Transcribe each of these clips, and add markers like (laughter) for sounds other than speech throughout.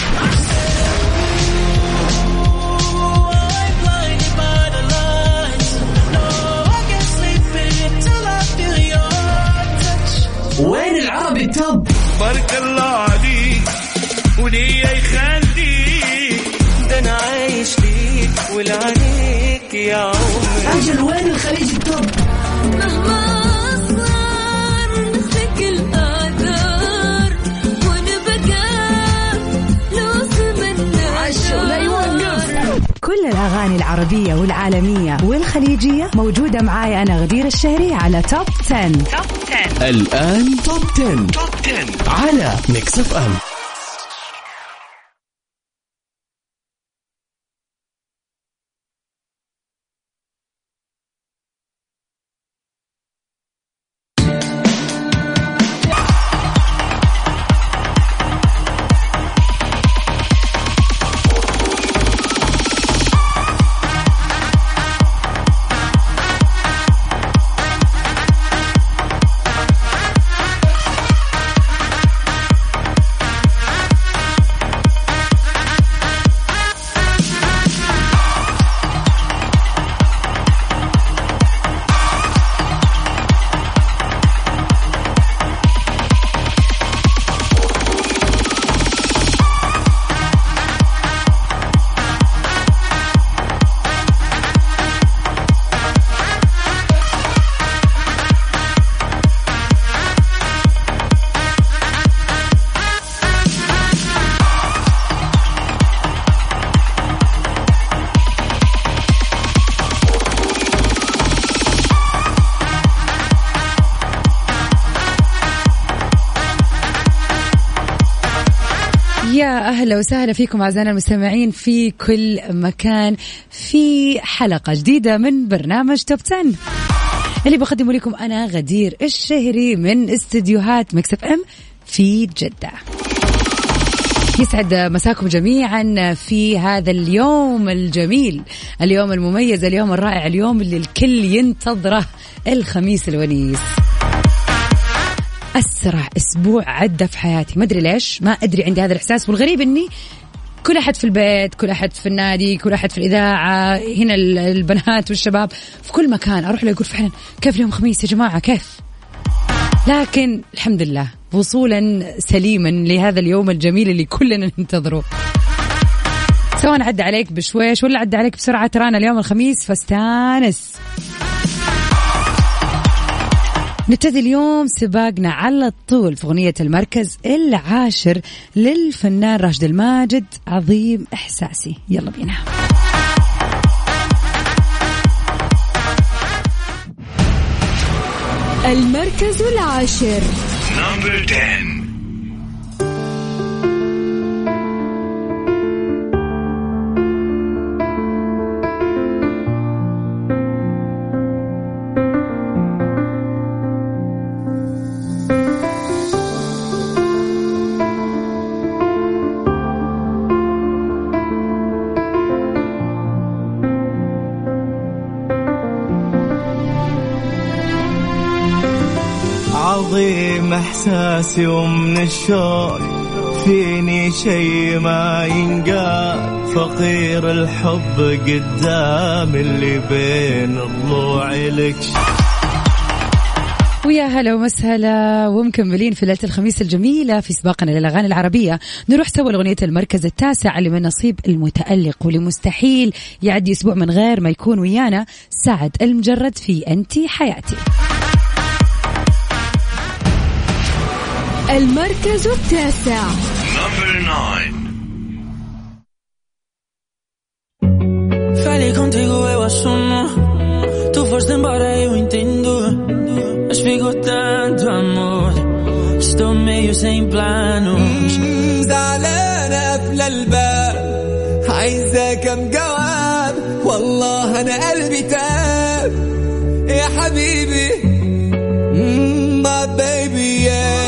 Ah! كل الأغاني العربية والعالمية والخليجية موجودة معاي أنا غدير الشهري على Top 10. الآن Top 10. Top 10 على Mix FM يا أهلا وسهلا فيكم أعزائنا المستمعين في كل مكان في حلقة جديدة من برنامج توب 10 اللي بقدمه لكم أنا غدير الشهري من استديوهات مكسف أم في جدة. يسعد مساكم جميعا في هذا اليوم الجميل اليوم المميز اليوم الرائع اليوم اللي الكل ينتظره الخميس الونيس. أسرع أسبوع عدى في حياتي. ما أدري ليش ما أدري عندي هذا الإحساس. والغريب أني كل أحد في البيت كل أحد في النادي كل أحد في الإذاعة هنا ال- البنات والشباب في كل مكان أروح له يقول فعلا كيف اليوم خميس يا جماعة؟ كيف؟ لكن الحمد لله وصولا سليما لهذا اليوم الجميل اللي كلنا ننتظره. سواء عدى عليك بشويش ولا عدى عليك بسرعة ترانا اليوم الخميس فاستانس. نبتدي اليوم سباقنا على الطول في أغنية المركز العاشر للفنان راشد الماجد. عظيم إحساسي. يلا بينا. المركز العاشر. نمبر 10 احساسي ومن الشوق. فيني شي ما ينقال. فقير الحب قدام اللي بين ضلوعي لك. ويا هلا ومسهلا ومكملين في ليلة الخميس الجميلة في سباقنا للأغاني العربية. نروح سوا لأغنية المركز التاسع اللي من نصيب المتألق واللي مستحيل يعدي أسبوع من غير ما يكون ويانا. سعد المجرد في أنتي حياتي. المركز التاسع نمبر 9 Falei contigo, eu assumo. Tu foste embora, eu entendo. Mas ficou tanto amor. Estou meio sem planos. زعلانة قافلة الباب عايزة كم جواب والله أنا قلبي تاب يا حبيبي Mm, my baby yeah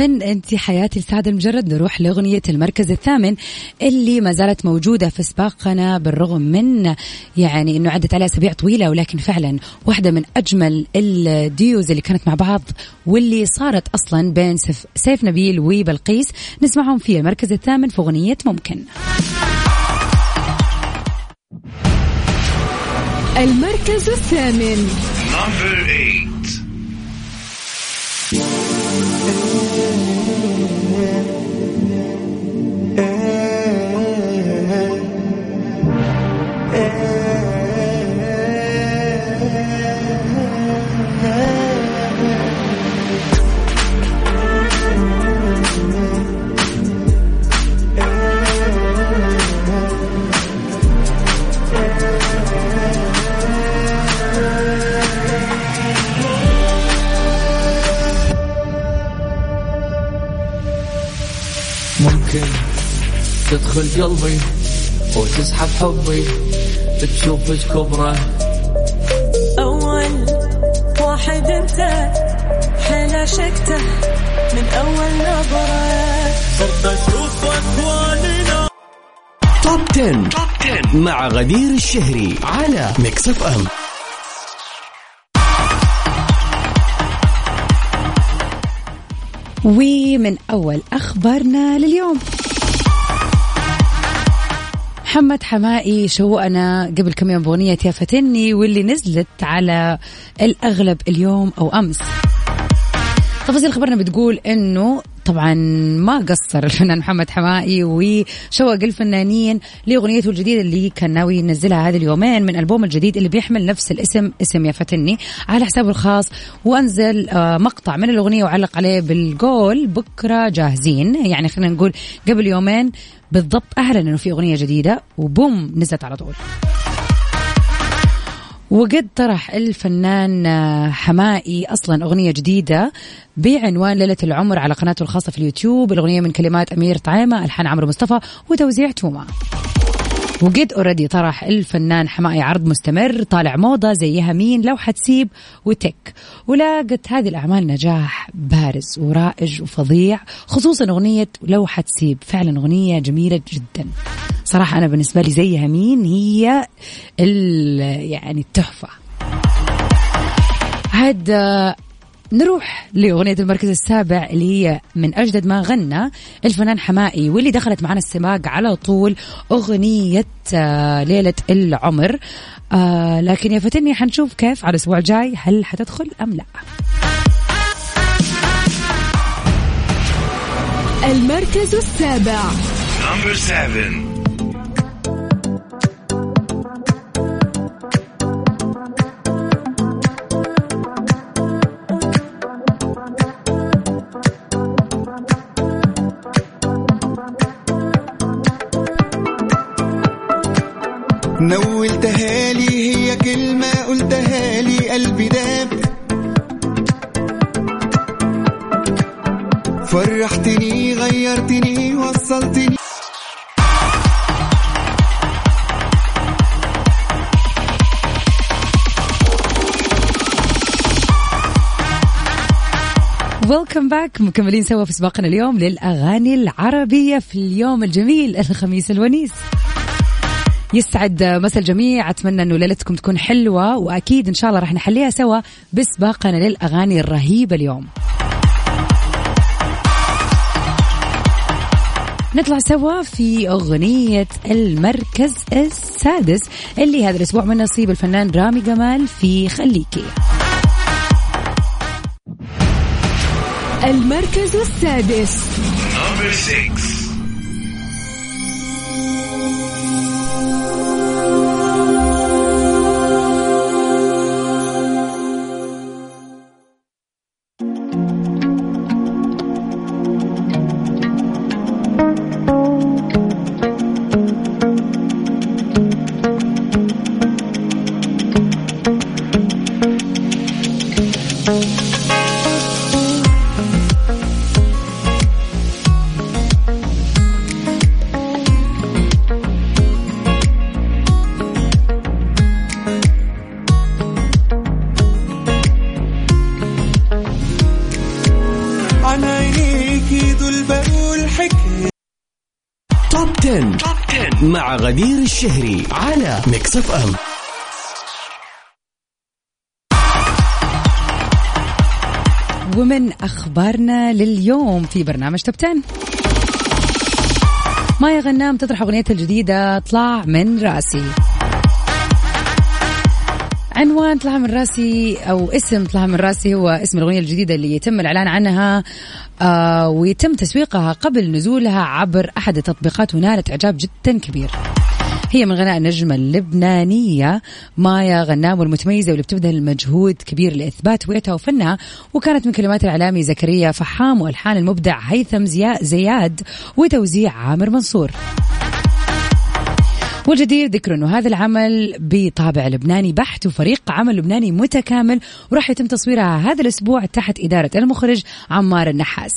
من انت حياتي السعادة المجرد نروح لأغنية المركز الثامن اللي ما زالت موجودة في سباقنا بالرغم من يعني إنه عدت عليها أسابيع طويلة ولكن فعلا واحدة من أجمل ال duets اللي كانت مع بعض واللي صارت أصلا بين سيف, سيف نبيل وبلقيس. نسمعهم في المركز الثامن في أغنية ممكن. المركز الثامن. Eh. وتسحب حبي تشوف إيش كبره أول واحد أنت حيل عشقته من أول نظرة. صرت اشوفك وأنا top 10. مع غدير الشهري على Mix FM ومن أول أخبارنا لليوم. محمد حمائي شوقنا قبل كم يوم بأغنية يا فتني واللي نزلت على الأغلب اليوم أو أمس. تفاصيل خبرنا بتقول إنه طبعا ما قصر (laughs) الفنان محمد حمائي وشوق الفنانين لأغنيته الجديدة اللي كان ناوي ينزلها هذه اليومين من ألبوم الجديد اللي بيحمل نفس الاسم اسم يا فتني على حسابه الخاص. وأنزل آه، مقطع من الأغنية وعلق عليه بالقول بكرة جاهزين. يعني خلينا نقول قبل يومين بالضبط. اعلن إنه في أغنية جديدة. و boom نزلت على طول. وقد طرح الفنان حماقي أصلا أغنية جديدة بعنوان ليلة العمر على قناته الخاصة في اليوتيوب. الأغنية من كلمات أمير طعيمه ألحان عمرو مصطفى وتوزيع توما وقد already طرح الفنان حماقي عرض مستمر طالع موضة زيها مين لو حتسيب وتك. ولاقت هذه الأعمال نجاح بارز ورائج وفظيع خصوصا أغنية لو حتسيب. فعلا أغنية جميلة جدا. صراحة أنا بالنسبة لي زيها مين هي يعني التحفة. عاد نروح لأغنية المركز السابع اللي هي من أجدد ما غنى الفنان حمائي واللي دخلت معنا السباق على طول أغنية آه، ليلة العمر. آه لكن يا فتني حنشوف كيف على الأسبوع الجاي هل حتدخل أم لا؟ المركز السابع. Number seven. نولتها لي هي كلمة قلتها لي قلبي داب. فرحتني غيرتني وصلتني. ويلكم باك مكملين سوا في سباقنا اليوم للأغاني العربية في اليوم الجميل الخميس الونيس. يسعد مسا الجميع. أتمنى انه ليلتكم تكون حلوة وأكيد إن شاء الله راح نحليها سوا بسباقنا للأغاني الرهيبة اليوم. نطلع سوا في أغنية المركز السادس اللي هذا الأسبوع من نصيب الفنان رامي جمال في خليكي. المركز السادس. غدير الشهري على Mix FM ومن أخبارنا لليوم في برنامج top 10 مايا غنام تطرح اغنيتها الجديدة طلع من راسي. عنوان طلع من راسي أو اسم طلع من راسي هو اسم الأغنية الجديدة اللي يتم الإعلان عنها آه ويتم تسويقها قبل نزولها عبر أحد التطبيقات ونالت إعجاب جدا كبير. هي من غناء النجمة اللبنانية مايا غنام والمتميزة واللي بتبذل مجهود كبير لإثبات هويتها وفنها وكانت من كلمات الإعلامي زكريا فحام وألحان المبدع هيثم زيا- زياد وتوزيع عامر منصور والجدير ذكر إنه هذا العمل بطابع لبناني بحت وفريق عمل لبناني متكامل وراح يتم تصويرها هذا الأسبوع تحت إدارة المخرج عمار النحاس.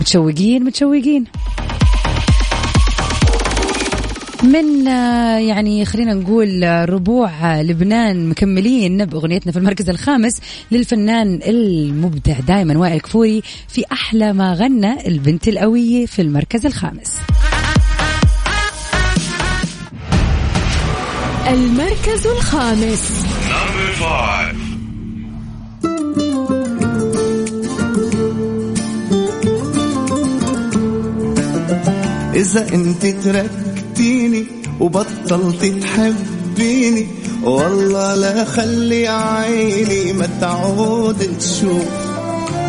متشوقين متشوقين. من آه، يعني خلينا نقول آه، ربوع آه، لبنان مكملين بأغنيتنا في المركز الخامس للفنان المبدع دائما وائل كفوري في أحلى ما غنى البنت القوية في المركز الخامس. المركز الخامس. إذا أنت تركتيني وبطلت تحبيني والله لا خلي عيني ما تعود تشوف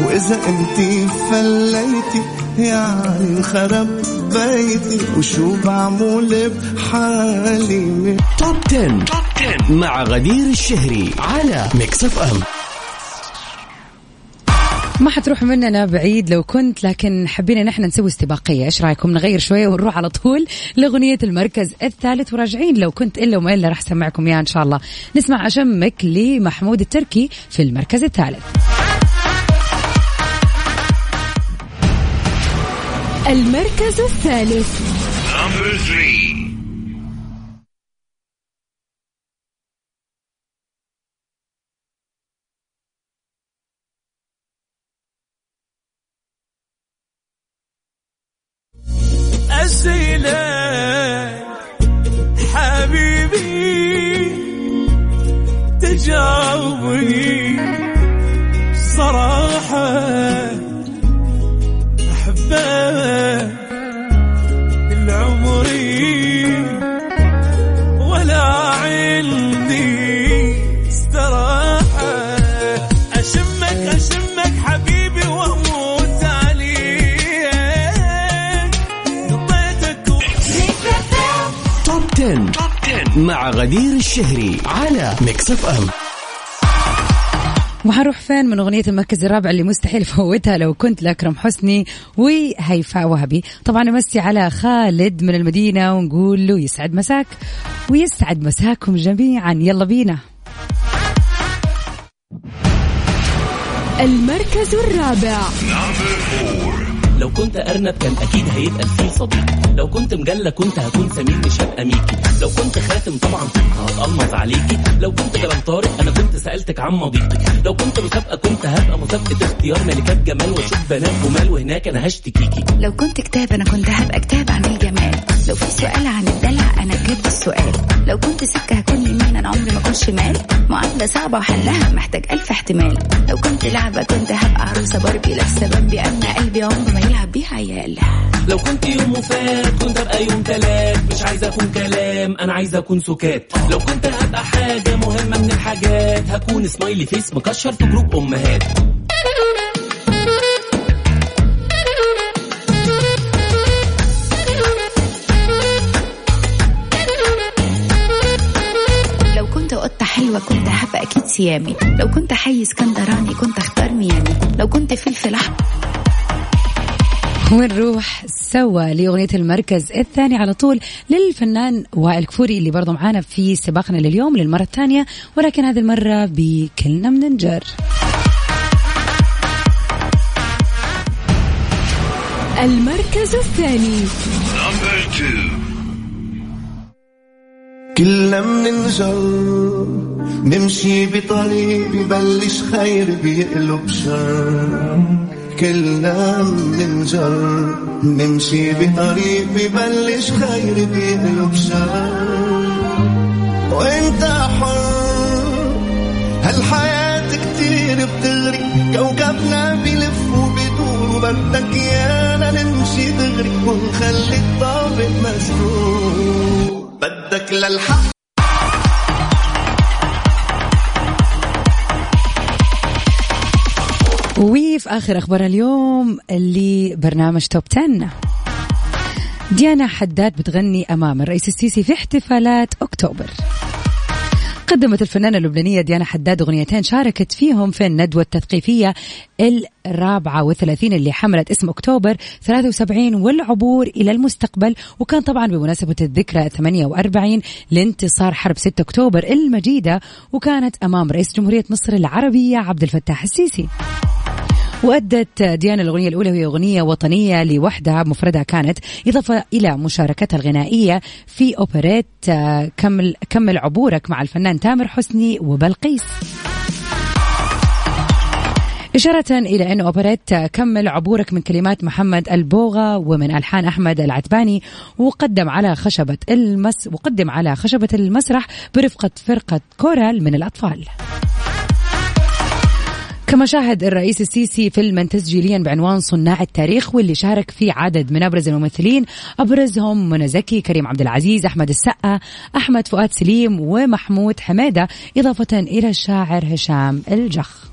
وإذا أنت فليتي يعني انخرب بيتي. وشو بعمل بحالي؟ top 10. top 10 مع غدير الشهري على Mix FM ما حتروح مننا بعيد لو كنت لكن حبينا نحن نسوي استباقية. إيش رأيكم؟ نغير شوية ونروح على طول لأغنية المركز الثالث. وراجعين لو كنت إلا وما إلا راح أسمعكم إياها إن شاء الله. نسمع أشمك لمحمود التركي في المركز الثالث. المركز الثالث. أسئلة حبيبي تجاوبني. مع غدير الشهري على Mix FM وحنروح فين من أغنية المركز الرابع اللي مستحيل فوتها لو كنت لأكرم حسني وهيفاء وهبي؟ طبعا نمسي على خالد من المدينة ونقول له يسعد مساك ويسعد مساكم جميعا. يلا بينا. المركز الرابع. لو كنت أرنب كان أكيد هيبقى الفيل صديق. لو كنت مجلة كنت هكون سمير مش هبقى ميكي لو كنت خاتم طبعا هتقمص عليكي لو كنت جبل طارق أنا كنت سألتك عن مضيقك. لو كنت مسابقة كنت هبقى مسابقة اختيار ملكات جمال. وأشوف بنات جمال وهناك أنا هشتكيكي لو كنت كتاب أنا كنت هبقى كتاب عن الجمال. لو في سؤال عن الدلع أنا جبت السؤال. لو كنت سكة هكون يمين أنا عمري ما اكون شمال معادله صعبة وحلها محتاج ألف احتمال. لو كنت لعبة كنت هبقى عروسة باربي. لابسة بامبي اما قلبي عمره ما يلعب بيه عيال. لو كنت يوم وفات كنت أبقى يوم تلات. مش عايز أكون كلام. أنا عايز أكون سكات. لو كنت هبقى حاجة مهمة من الحاجات هكون smiley face مكشر في group أمهات. لو كنت قطة حلوة كنت هبقى أكيد سيامي لو كنت حي اسكندراني كنت أختار ميامي. لو كنت فلفل أحمر. ونروح سوا لأغنية المركز الثاني على طول للفنان وائل كفوري اللي برضه معانا في سباقنا لليوم للمرة الثانية. ولكن هذه المرة بكلنا من نجر المركز الثاني. كلنا مننجر نمشي بطريق ببلش خير بيقلب شر. كلنا بنجر نمشي بطريق ببلش خير بيقلب شر. وانت حر. هالحياة كتير بتغري. كوكبنا بيلف وبدور وبدك يانا نمشي دغري ونخلي الطابق مسدود بدك للحق وفي آخر أخبار اليوم اللي برنامج توب 10 ديانا حداد بتغني أمام الرئيس السيسي في احتفالات أكتوبر. قدمت الفنانة اللبنانية ديانا حداد أغنيتين شاركت فيهم في الندوة التثقيفية الرابعة والثلاثين اللي حملت اسم أكتوبر 73 والعبور إلى المستقبل وكان طبعا بمناسبة الذكرى 48 لانتصار حرب 6 أكتوبر المجيدة وكانت أمام رئيس جمهورية مصر العربية عبد الفتاح السيسي. وأدت ديانا الأغنية الأولى وهي أغنية وطنية لوحدها مفردها كانت إضافة إلى مشاركتها الغنائية في أوبريت آه، كمل, كمل عبورك مع الفنان تامر حسني وبلقيس إشارة إلى أن أوبريت كمل عبورك من كلمات محمد البوغة ومن ألحان أحمد العتباني وقدم على خشبة المس وقدم على خشبة المسرح برفقة فرقة كورال من الأطفال. كما شاهد الرئيس السيسي فيلما تسجيليا بعنوان صناع التاريخ واللي شارك فيه عدد من أبرز الممثلين أبرزهم منى زكي، كريم عبد العزيز، أحمد السقا، أحمد فؤاد سليم ومحمود حميده إضافة إلى الشاعر هشام الجخ.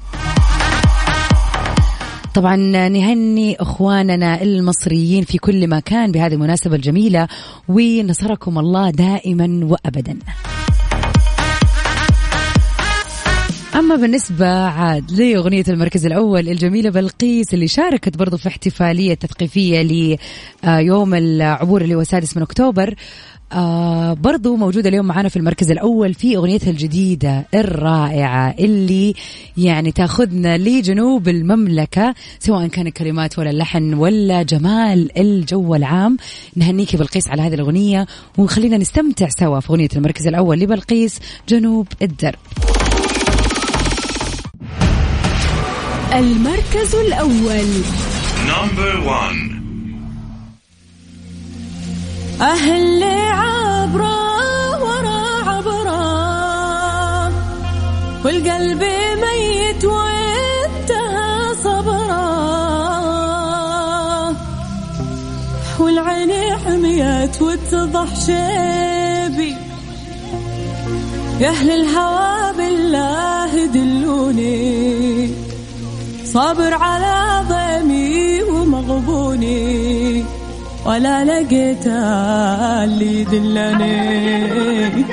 طبعا نهني إخواننا المصريين في كل مكان بهذه المناسبة الجميلة ونصركم الله دائما وابدا. أما بالنسبة عاد لأغنية المركز الأول الجميلة بلقيس اللي شاركت برضو في احتفالية تثقيفية ليوم العبور اللي هو السادس من أكتوبر. آه برضو موجودة اليوم معنا في المركز الأول في أغنيتها الجديدة الرائعة اللي يعني تأخذنا لجنوب المملكة سواء كان كلمات ولا اللحن ولا جمال الجو العام. نهنيكي بلقيس على هذه الأغنية وخلينا نستمتع سوا في أغنية المركز الأول لبلقيس جنوب الدرب. المركز الأول. Number one. أهل عبرة ورا عبرة والقلب ميت وانتهى صبرة والعين حميت واتضح شيبي. يا أهل الهوى بالله دلوني. صابر على ضيمي ومغبوني ولا لقيت اللي يدلني